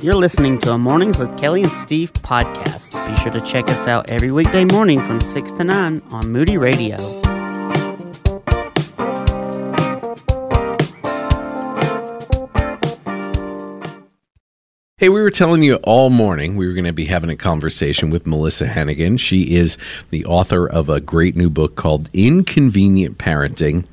You're listening to a Mornings with Kelly and Steve podcast. Be sure to check us out every weekday morning from 6 to 9 on Moody Radio. Hey, we were telling you all morning we were going to be having a conversation with Melissa Hannigan. She is the author of a great new book called Inconvenient Parenting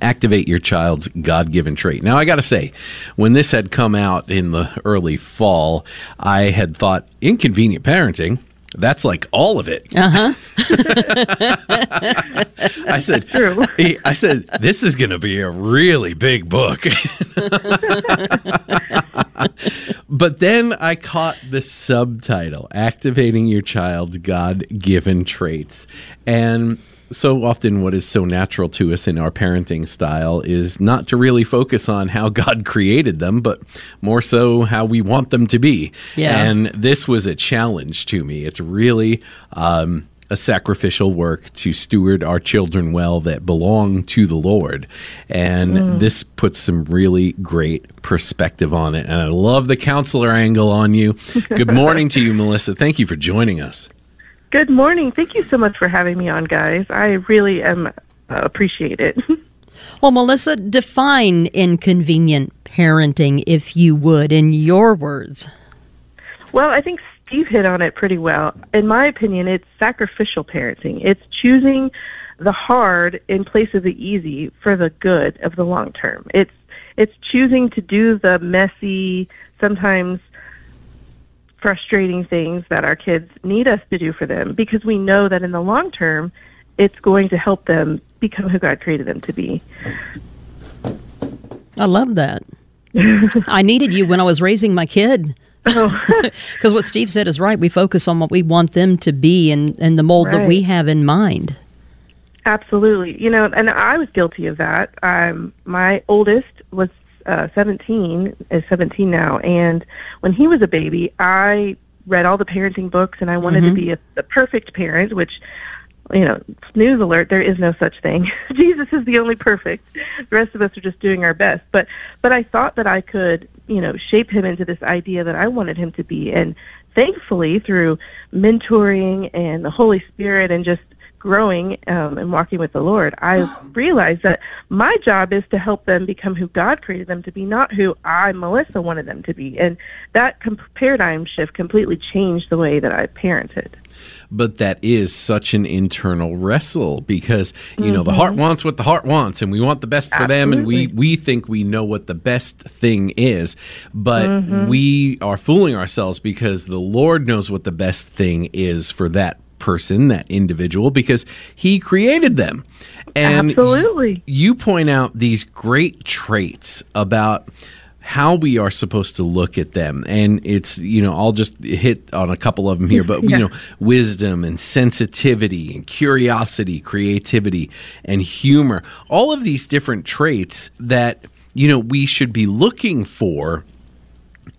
activate your child's God given trait. Now, I got to say, when this had come out in the early fall, I had thought inconvenient parenting. That's like all of it. Uh huh. I said, True. I said, this is going to be a really big book. but then I caught the subtitle, Activating Your Child's God Given Traits. And so often what is so natural to us in our parenting style is not to really focus on how God created them, but more so how we want them to be. Yeah. And this was a challenge to me. It's really um, a sacrificial work to steward our children well that belong to the Lord. And this puts some really great perspective on it. And I love the counselor angle on you. Good morning to you, Melissa. Thank you for joining us. Good morning. Thank you so much for having me on, guys. I really am uh, appreciate it. Well, Melissa, define inconvenient parenting, if you would, in your words. well, I think Steve hit on it pretty well. In my opinion, it's sacrificial parenting. It's choosing the hard in place of the easy for the good of the long term. It's it's choosing to do the messy, sometimes frustrating things that our kids need us to do for them because we know that in the long term it's going to help them become who God created them to be. I love that. I needed you when I was raising my kid. Because what Steve said is right. We focus on what we want them to be and, and the mold that we have in mind. Absolutely. You know, and I was guilty of that. Um, my oldest was uh, 17, is 17 now, and when he was a baby, I read all the parenting books and I wanted to be a, the perfect parent, which, you know, news alert, there is no such thing. Jesus is the only perfect. The rest of us are just doing our best. But but I thought that I could, you know, shape him into this idea that I wanted him to be and thankfully through mentoring and the Holy Spirit and just growing um, and walking with the Lord, I realized that my job is to help them become who God created them to be, not who I, Melissa, wanted them to be. And that com- paradigm shift completely changed the way that I parented. but that is such an internal wrestle because you know the Mm-hmm. heart wants what the heart wants and we want the best for them and we we think we know what the best thing is but Mm-hmm. we are fooling ourselves because the lord knows what the best thing is for that person that individual because he created them. And Absolutely. you point out these great traits about how we are supposed to look at them. And it's you know i'll just hit on a couple of them here but you know wisdom and sensitivity and curiosity creativity and humor. All of these different traits that you know we should be looking for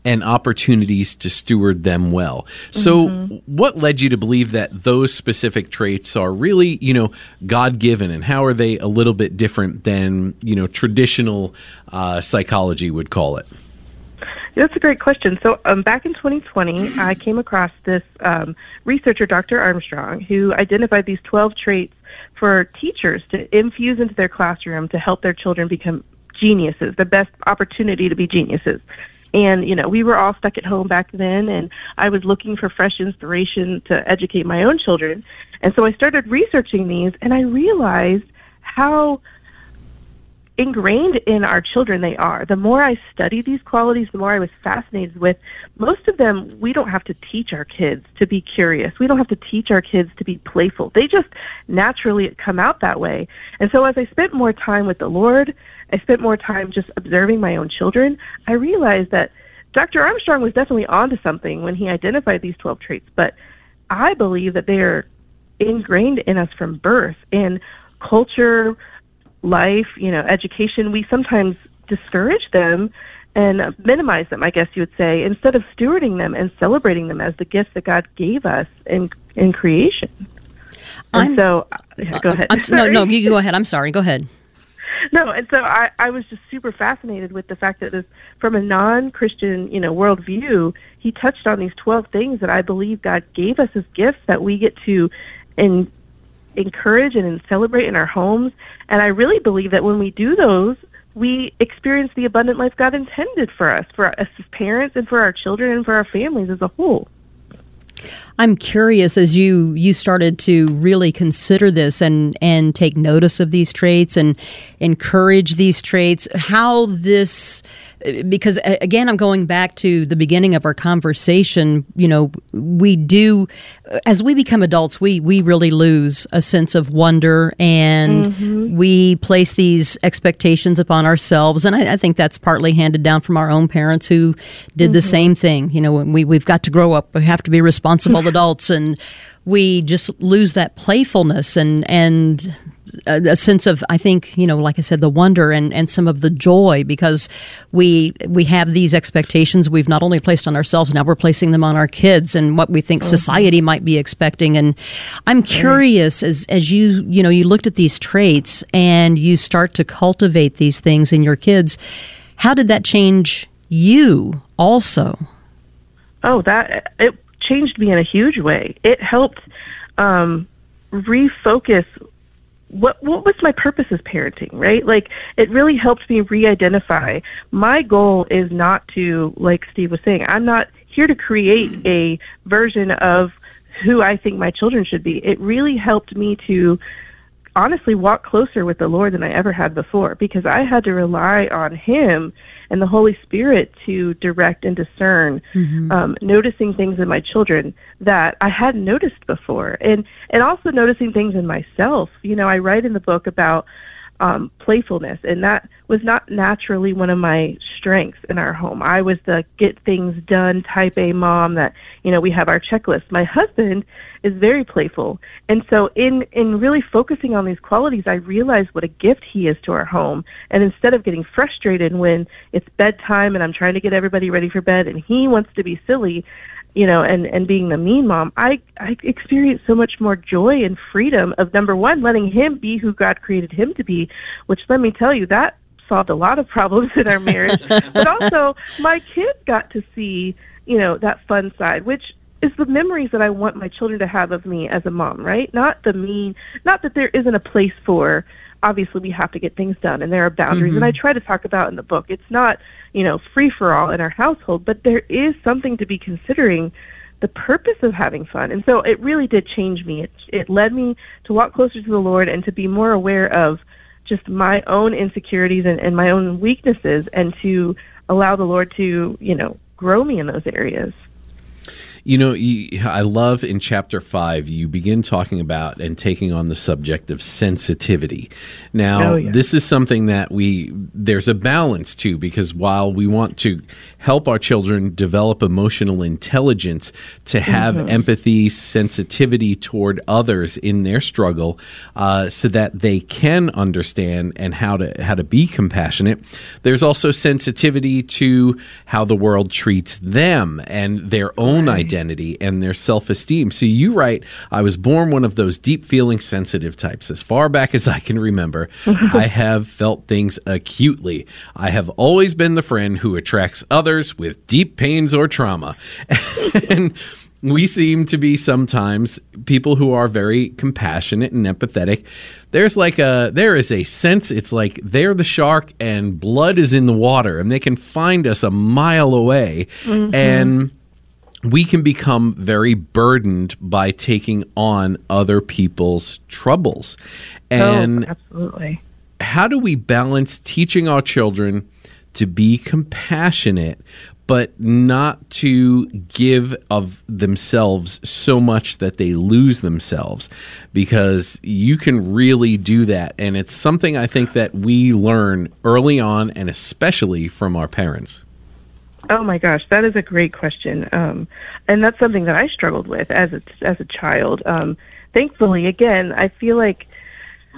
and opportunities to steward them well. So, what led you to believe that those specific traits are really, you know, God given, and how are they a little bit different than, you know, traditional uh, psychology would call it? That's a great question. So, um, back in 2020, I came across this um, researcher, Dr. Armstrong, who identified these 12 traits for teachers to infuse into their classroom to help their children become geniuses, the best opportunity to be geniuses. And, you know, we were all stuck at home back then, and I was looking for fresh inspiration to educate my own children. And so I started researching these, and I realized how ingrained in our children they are. The more I studied these qualities, the more I was fascinated with. Most of them, we don't have to teach our kids to be curious. We don't have to teach our kids to be playful. They just naturally come out that way. And so as I spent more time with the Lord, I spent more time just observing my own children, I realized that Dr. Armstrong was definitely onto something when he identified these 12 traits, but I believe that they are ingrained in us from birth in culture, life, you know, education, we sometimes discourage them and minimize them, I guess you would say, instead of stewarding them and celebrating them as the gifts that God gave us in in creation. I'm- And so, go ahead. I'm, no, no, you go ahead. I'm sorry. Go ahead. No, and so I, I was just super fascinated with the fact that this, from a non-Christian, you know, worldview, he touched on these 12 things that I believe God gave us as gifts that we get to in, encourage and celebrate in our homes. And I really believe that when we do those, we experience the abundant life God intended for us, for us as parents, and for our children, and for our families as a whole. I'm curious as you you started to really consider this and and take notice of these traits and encourage these traits how this because again I'm going back to the beginning of our conversation you know we do as we become adults we we really lose a sense of wonder and mm-hmm. we place these expectations upon ourselves and I, I, think that's partly handed down from our own parents who did mm-hmm. the same thing you know we we've got to grow up we have to be responsible adults and we just lose that playfulness and and a, a, sense of I think you know like I said the wonder and and some of the joy because we we have these expectations we've not only placed on ourselves now we're placing them on our kids and what we think mm-hmm. society might be expecting and I'm curious as as you you know you looked at these traits and you start to cultivate these things in your kids how did that change you also oh that it changed me in a huge way. It helped um, refocus what what was my purpose as parenting, right? Like it really helped me re-identify. My goal is not to, like Steve was saying, I'm not here to create mm. a version of who I think my children should be. It really helped me to honestly walk closer with the Lord than I ever had before because I had to rely on Him and the Holy Spirit to direct and discern, mm-hmm. um, noticing things in my children that I hadn't noticed before, and and also noticing things in myself. You know, I write in the book about um, playfulness, and that was not naturally one of my strengths in our home. I was the get things done type A mom that you know we have our checklist. My husband is very playful, and so in in really focusing on these qualities, I realized what a gift he is to our home. And instead of getting frustrated when it's bedtime and I'm trying to get everybody ready for bed and he wants to be silly, you know, and and being the mean mom, I I experienced so much more joy and freedom of number one, letting him be who God created him to be, which let me tell you that solved a lot of problems in our marriage. but also, my kids got to see, you know, that fun side, which is the memories that I want my children to have of me as a mom, right? Not the mean, not that there isn't a place for obviously we have to get things done and there are boundaries mm-hmm. and I try to talk about in the book. It's not, you know, free for all in our household, but there is something to be considering the purpose of having fun. And so it really did change me. It it led me to walk closer to the Lord and to be more aware of just my own insecurities and, and my own weaknesses and to allow the Lord to, you know, grow me in those areas. You know, I love in chapter five, you begin talking about and taking on the subject of sensitivity. Now, oh, yeah. this is something that we, there's a balance to because while we want to help our children develop emotional intelligence to have mm-hmm. empathy, sensitivity toward others in their struggle, uh, so that they can understand and how to how to be compassionate. There's also sensitivity to how the world treats them and their own right. identity and their self esteem. So you write, I was born one of those deep feeling sensitive types. As far back as I can remember, I have felt things acutely. I have always been the friend who attracts others others with deep pains or trauma. and we seem to be sometimes people who are very compassionate and empathetic. There's like a there is a sense it's like they're the shark and blood is in the water and they can find us a mile away mm-hmm. and we can become very burdened by taking on other people's troubles. Oh, and oh, absolutely. How do we balance teaching our children to be compassionate, but not to give of themselves so much that they lose themselves because you can really do that and it's something i think that we learn early on and especially from our parents oh my gosh that is a great question um, and that's something that i struggled with as a, as a child um, thankfully again i feel like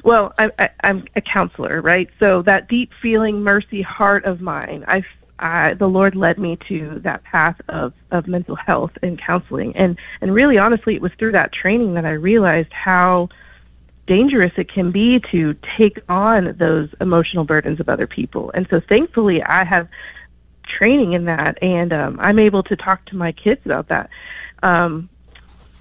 well, I, I, I'm a counselor, right? So that deep feeling, mercy heart of mine, I, I, the Lord led me to that path of, of mental health and counseling. And, and really, honestly, it was through that training that I realized how dangerous it can be to take on those emotional burdens of other people. And so thankfully I have training in that and um, I'm able to talk to my kids about that. Um,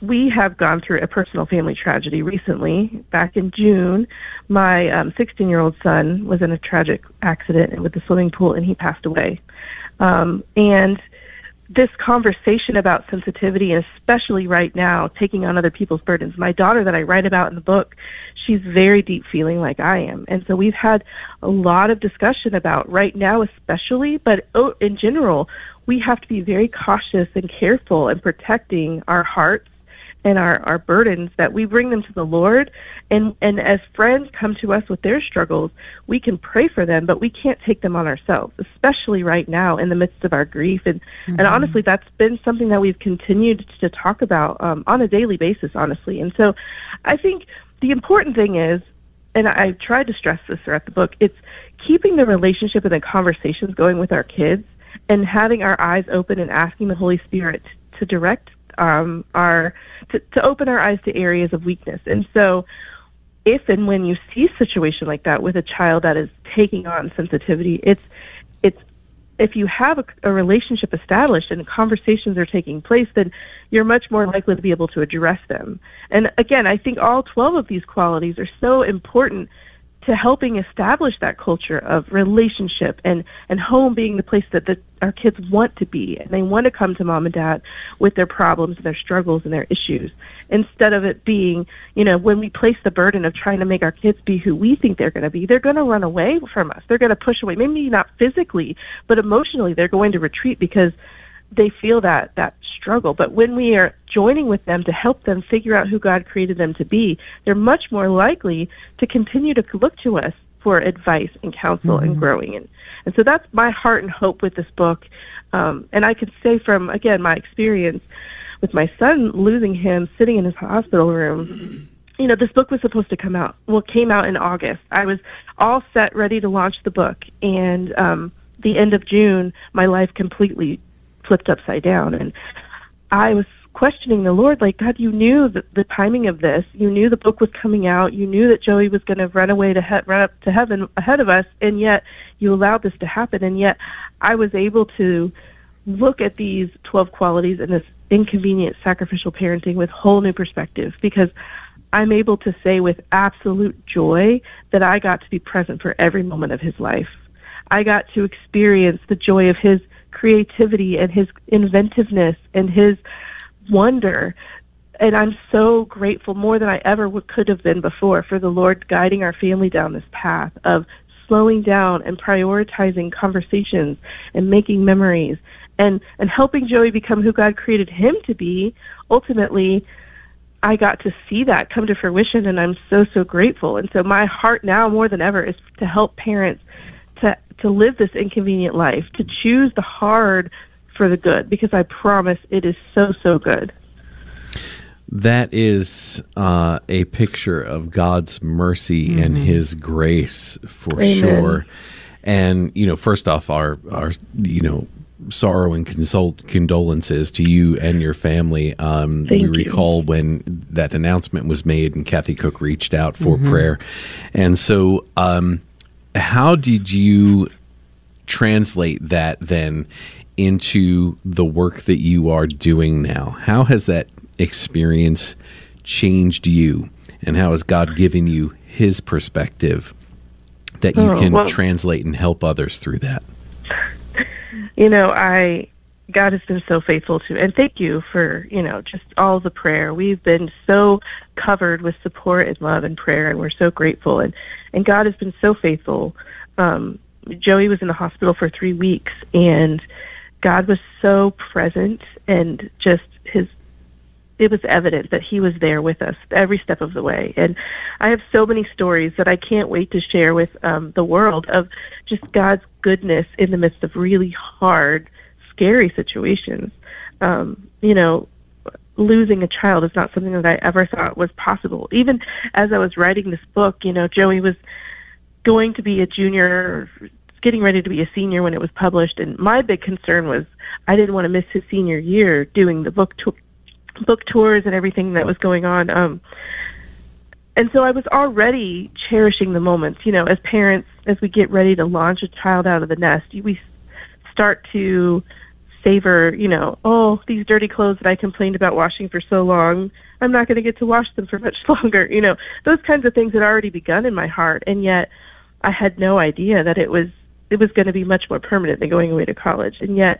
we have gone through a personal family tragedy recently. Back in June, my 16 um, year old son was in a tragic accident with the swimming pool and he passed away. Um, and this conversation about sensitivity, and especially right now, taking on other people's burdens. My daughter, that I write about in the book, she's very deep feeling like I am. And so we've had a lot of discussion about right now, especially, but oh, in general, we have to be very cautious and careful in protecting our hearts and our, our burdens that we bring them to the Lord. And, and as friends come to us with their struggles, we can pray for them, but we can't take them on ourselves, especially right now in the midst of our grief. And, mm-hmm. and honestly, that's been something that we've continued to talk about um, on a daily basis, honestly. And so I think the important thing is, and I, I've tried to stress this throughout the book, it's keeping the relationship and the conversations going with our kids and having our eyes open and asking the Holy Spirit to direct um, our to, to open our eyes to areas of weakness. And so, if and when you see a situation like that with a child that is taking on sensitivity, it's it's if you have a, a, relationship established and conversations are taking place, then you're much more likely to be able to address them. And again, I think all 12 of these qualities are so important to helping establish that culture of relationship and, and home being the place that the, our kids want to be. And they want to come to mom and dad with their problems and their struggles and their issues instead of it being, you know, when we place the burden of trying to make our kids be who we think they're going to be, they're going to run away from us. They're going to push away. Maybe not physically, but emotionally, they're going to retreat because they feel that that struggle. But when we are joining with them to help them figure out who God created them to be, they're much more likely to continue to look to us for advice and counsel mm-hmm. and growing. And and so that's my heart and hope with this book. Um, and I can say from again my experience with my son losing him sitting in his hospital room. You know, this book was supposed to come out. Well, it came out in August. I was all set, ready to launch the book, and um, the end of June, my life completely flipped upside down. And I was questioning the Lord, like, God, you knew the, the timing of this. You knew the book was coming out. You knew that Joey was going to run away to he- run up to heaven ahead of us, and yet you allowed this to happen. And yet I was able to look at these 12 qualities and this inconvenient sacrificial parenting with whole new perspective because I'm able to say with absolute joy that I got to be present for every moment of his life. I got to experience the joy of his creativity and his inventiveness and his wonder. And I'm so grateful more than I ever would, could have been before for the Lord guiding our family down this path of slowing down and prioritizing conversations and making memories and and helping Joey become who God created him to be. Ultimately, I got to see that come to fruition and I'm so so grateful. And so my heart now more than ever is to help parents to to live this inconvenient life, to choose the hard for the good, because I promise it is so, so good. That is uh, a picture of God's mercy mm-hmm. and His grace for Amen. sure. And you know, first off, our our you know sorrow and consult condolences to you and your family. Um, we recall you. when that announcement was made and Kathy Cook reached out for mm-hmm. prayer, and so um, how did you translate that then into the work that you are doing now? How has that experience changed you? And how has God given you his perspective that you oh, can well, translate and help others through that? You know, I God has been so faithful to, and thank you for you know just all the prayer. We've been so covered with support and love and prayer, and we're so grateful. And and God has been so faithful. Um, Joey was in the hospital for three weeks, and God was so present and just his. It was evident that he was there with us every step of the way, and I have so many stories that I can't wait to share with um, the world of just God's goodness in the midst of really hard, scary situations. Um, you know, losing a child is not something that I ever thought was possible. Even as I was writing this book, you know, Joey was going to be a junior, getting ready to be a senior when it was published, and my big concern was I didn't want to miss his senior year doing the book tour, book tours and everything that was going on. Um, and so I was already cherishing the moments. You know, as parents, as we get ready to launch a child out of the nest, we start to savor, you know, oh, these dirty clothes that I complained about washing for so long, I'm not going to get to wash them for much longer. You know, those kinds of things had already begun in my heart, and yet I had no idea that it was it was going to be much more permanent than going away to college. And yet,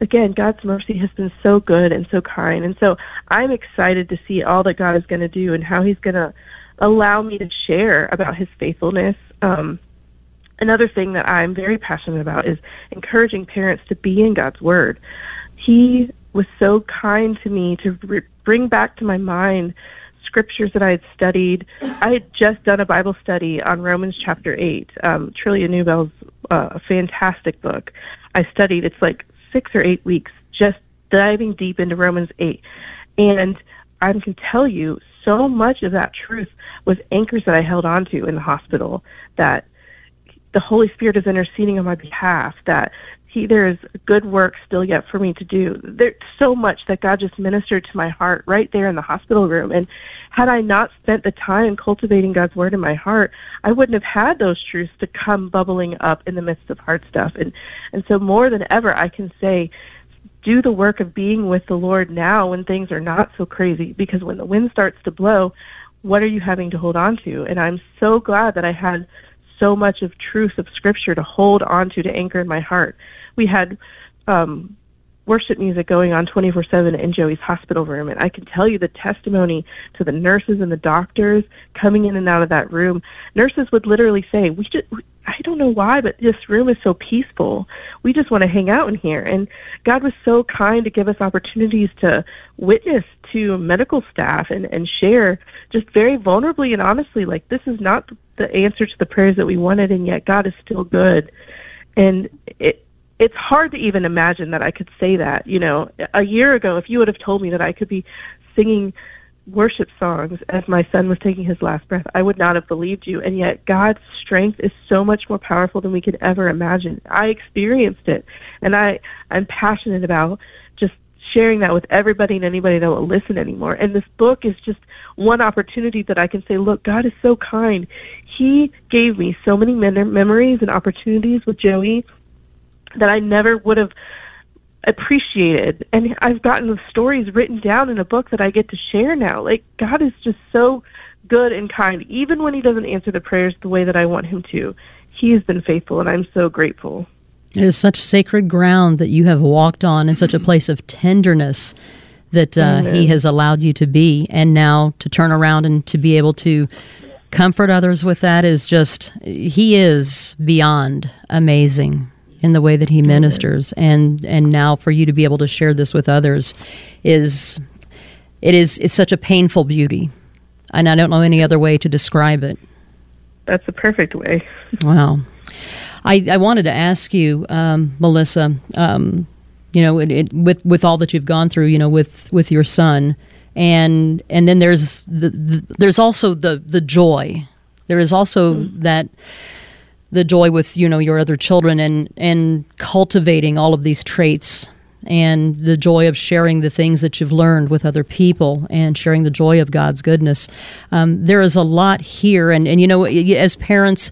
again, God's mercy has been so good and so kind, and so I'm excited to see all that God is going to do and how He's going to allow me to share about His faithfulness. Um, another thing that I'm very passionate about is encouraging parents to be in God's Word. He was so kind to me to re- bring back to my mind scriptures that I had studied. I had just done a Bible study on Romans chapter 8. Um, Trillia Newbell's uh, a fantastic book. I studied, it's like six or eight weeks just diving deep into Romans 8. And I can tell you, so much of that truth was anchors that I held onto in the hospital that the Holy Spirit is interceding on my behalf, that he there is good work still yet for me to do. There's so much that God just ministered to my heart right there in the hospital room. And had I not spent the time cultivating God's word in my heart, I wouldn't have had those truths to come bubbling up in the midst of hard stuff. And and so more than ever I can say do the work of being with the Lord now when things are not so crazy because when the wind starts to blow, what are you having to hold on to? And I'm so glad that I had so much of truth of scripture to hold onto, to anchor in my heart. We had um, worship music going on 24 7 in Joey's hospital room. And I can tell you the testimony to the nurses and the doctors coming in and out of that room. Nurses would literally say, We just, I don't know why, but this room is so peaceful. We just want to hang out in here. And God was so kind to give us opportunities to witness to medical staff and, and share just very vulnerably and honestly, like, this is not the answer to the prayers that we wanted, and yet God is still good. And it, it's hard to even imagine that I could say that. You know, a year ago, if you would have told me that I could be singing worship songs as my son was taking his last breath, I would not have believed you. And yet, God's strength is so much more powerful than we could ever imagine. I experienced it, and I I'm passionate about sharing that with everybody and anybody that will listen anymore. And this book is just one opportunity that I can say, look, God is so kind. He gave me so many memories and opportunities with Joey that I never would have appreciated. And I've gotten the stories written down in a book that I get to share now. Like, God is just so good and kind, even when He doesn't answer the prayers the way that I want Him to. He has been faithful, and I'm so grateful. It is such sacred ground that you have walked on in such a place of tenderness that uh, He has allowed you to be. And now to turn around and to be able to comfort others with that is just, He is beyond amazing in the way that he ministers. And and now for you to be able to share this with others is it is it's such a painful beauty. And i don't know any other way to describe it. That's the perfect way. Wow i i wanted to ask you um, melissa um, you know it, it, with with all that you've gone through you know with with your son and and then there's the, the there's also the the joy there is also mm-hmm. that the joy with you know your other children and and cultivating all of these traits and the joy of sharing the things that you've learned with other people and sharing the joy of God's goodness. Um, there is a lot here, and and you know as parents,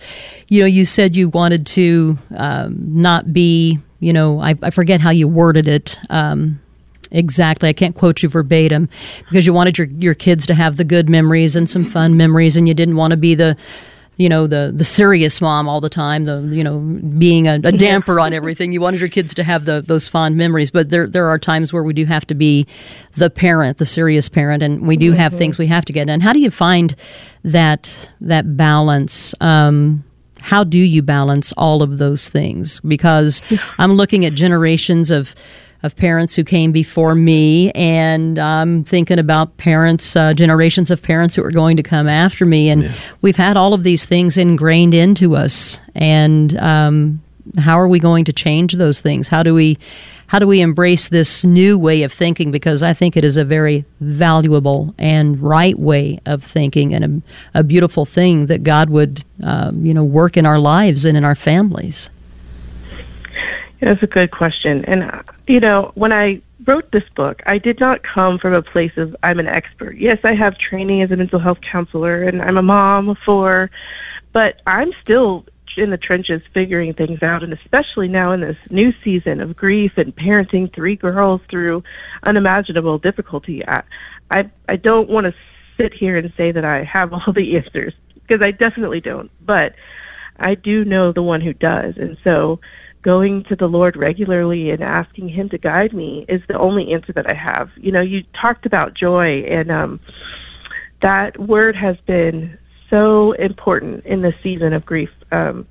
you know you said you wanted to um, not be you know I, I, forget how you worded it. Um, exactly. I can't quote you verbatim because you wanted your, your kids to have the good memories and some fun memories, and you didn't want to be the you know the the serious mom all the time the you know being a, a mm-hmm. damper on mm-hmm. everything. You wanted your kids to have the, those fond memories but there there are times where we do have to be the parent the serious parent and we do mm-hmm. have things we have to get done. How do you find that that balance? Um, how do you balance all of those things? Because i'm looking at generations of of parents who came before me, and I'm thinking about parents, uh, generations of parents who are going to come after me, and yeah. we've had all of these things ingrained into us. And um, how are we going to change those things? How do we how do we embrace this new way of thinking? Because I think it is a very valuable and right way of thinking, and a, a beautiful thing that God would, uh, you know, work in our lives and in our families. That's a good question. And, you know, when I wrote this book, I did not come from a place of I'm an expert. Yes, I have training as a mental health counselor and I'm a mom of four, but I'm still in the trenches figuring things out and especially now in this new season of grief and parenting three girls through unimaginable difficulty i i, I don't want to sit here and say that i have all the answers because i definitely don't but i do know the one who does and so going to the lord regularly and asking him to guide me is the only answer that i have you know you talked about joy and um that word has been so important in the season of grief. Um,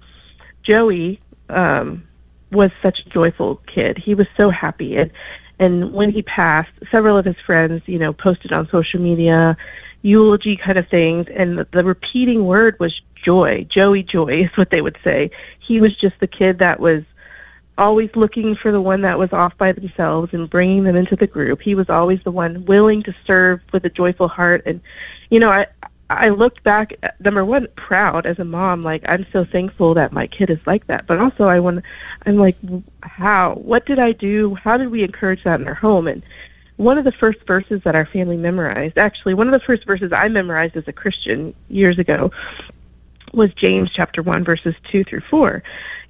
Joey um, was such a joyful kid. He was so happy, and and when he passed, several of his friends, you know, posted on social media eulogy kind of things, and the, the repeating word was joy. Joey joy is what they would say. He was just the kid that was always looking for the one that was off by themselves and bringing them into the group. He was always the one willing to serve with a joyful heart. And, you know, I, I looked back number one proud as a mom like I'm so thankful that my kid is like that but also I want I'm like how what did I do how did we encourage that in our home and one of the first verses that our family memorized actually one of the first verses I memorized as a Christian years ago was James chapter 1 verses 2 through 4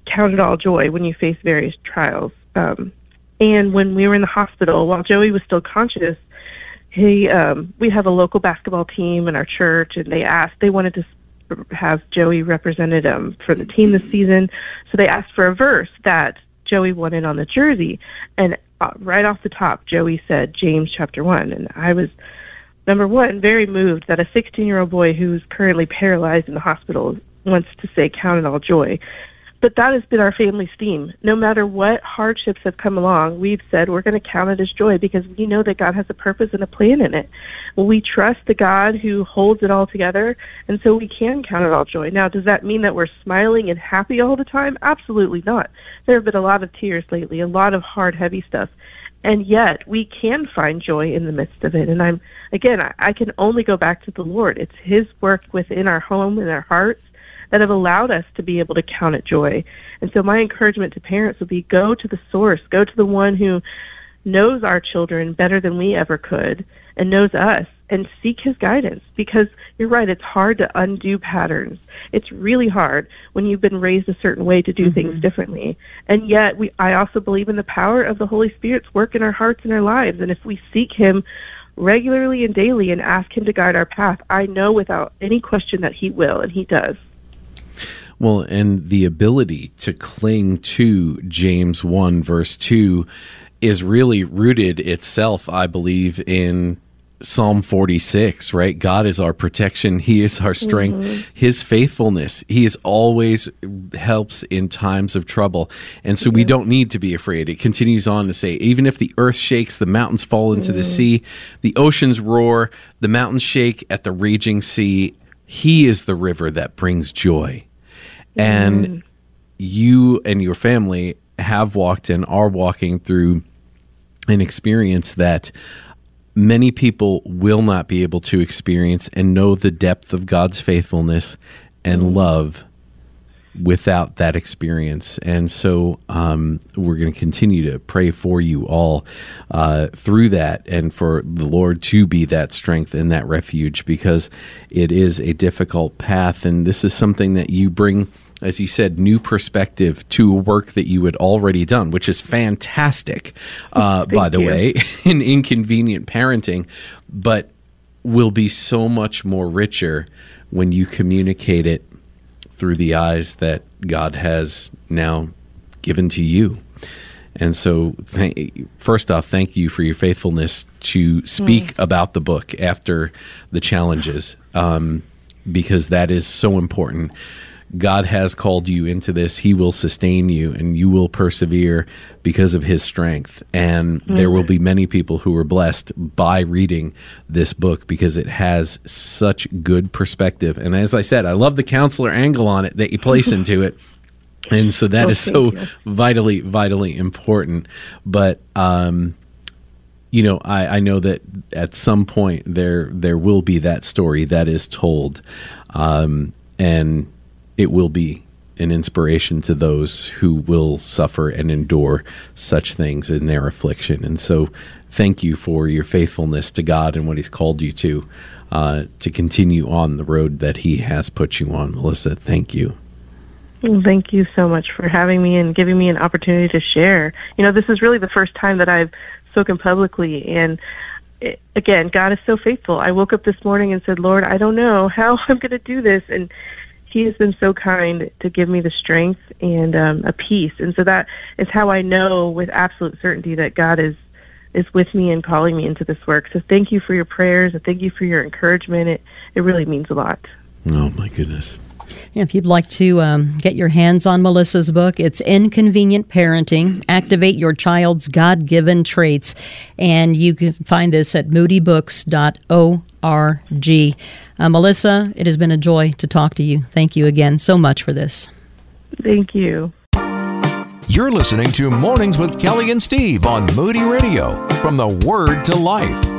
count it all joy when you face various trials. Um, and when we were in the hospital while Joey was still conscious he um we have a local basketball team in our church and they asked they wanted to have Joey represented um for the team this season. So they asked for a verse that Joey wanted on the jersey. And uh, right off the top Joey said James chapter 1 and I was number 1 very moved that a 16-year-old boy who's currently paralyzed in the hospital wants to say count it all joy but that has been our family's theme. No matter what hardships have come along, we've said we're going to count it as joy because we know that God has a purpose and a plan in it. We trust the God who holds it all together, and so we can count it all joy. Now, does that mean that we're smiling and happy all the time? Absolutely not. There have been a lot of tears lately, a lot of hard, heavy stuff. And yet, we can find joy in the midst of it. And I'm, again, I, I can only go back to the Lord. It's His work within our home and our hearts that have allowed us to be able to count it joy. And so my encouragement to parents would be go to the source, go to the one who knows our children better than we ever could and knows us and seek his guidance. Because you're right it's hard to undo patterns. It's really hard when you've been raised a certain way to do mm-hmm. things differently. And yet we i also believe in the power of the holy spirit's work in our hearts and our lives. And if we seek him regularly and daily and ask him to guide our path i know without any question that he will and he does well, and the ability to cling to James 1, verse 2, is really rooted itself, I believe, in Psalm 46, right? God is our protection. He is our strength. Mm-hmm. His faithfulness. He is always helps in times of trouble. And so we don't need to be afraid. It continues on to say, even if the earth shakes, the mountains fall into mm-hmm. the sea, the oceans roar, the mountains shake at the raging sea, He is the river that brings joy and mm. you and your family have walked and are walking through an experience that many people will not be able to experience and know the depth of God's faithfulness and mm. love without that experience. And so um, we're going to continue to pray for you all uh, through that and for the Lord to be that strength and that refuge because it is a difficult path. And this is something that you bring as you said, new perspective to work that you had already done, which is fantastic, uh, by the you. way, in inconvenient parenting, but will be so much more richer when you communicate it through the eyes that God has now given to you. And so, th- first off, thank you for your faithfulness to speak mm. about the book after the challenges, um, because that is so important God has called you into this. He will sustain you and you will persevere because of his strength. And mm-hmm. there will be many people who are blessed by reading this book because it has such good perspective. And as I said, I love the counselor angle on it that you place into it. And so that oh, is so you. vitally, vitally important. But, um, you know, I, I know that at some point there there will be that story that is told, um, and it will be an inspiration to those who will suffer and endure such things in their affliction. And so, thank you for your faithfulness to God and what He's called you to, uh, to continue on the road that He has put you on. Melissa, thank you. Thank you so much for having me and giving me an opportunity to share. You know, this is really the first time that I've spoken publicly, and it, again, God is so faithful. I woke up this morning and said, Lord, I don't know how I'm going to do this. And He has been so kind to give me the strength and um, a peace. And so that is how I know with absolute certainty that God is is with me and calling me into this work. So thank you for your prayers and thank you for your encouragement. It it really means a lot. Oh my goodness. If you'd like to um, get your hands on Melissa's book, it's Inconvenient Parenting Activate Your Child's God Given Traits. And you can find this at moodybooks.org. Uh, Melissa, it has been a joy to talk to you. Thank you again so much for this. Thank you. You're listening to Mornings with Kelly and Steve on Moody Radio from the Word to Life.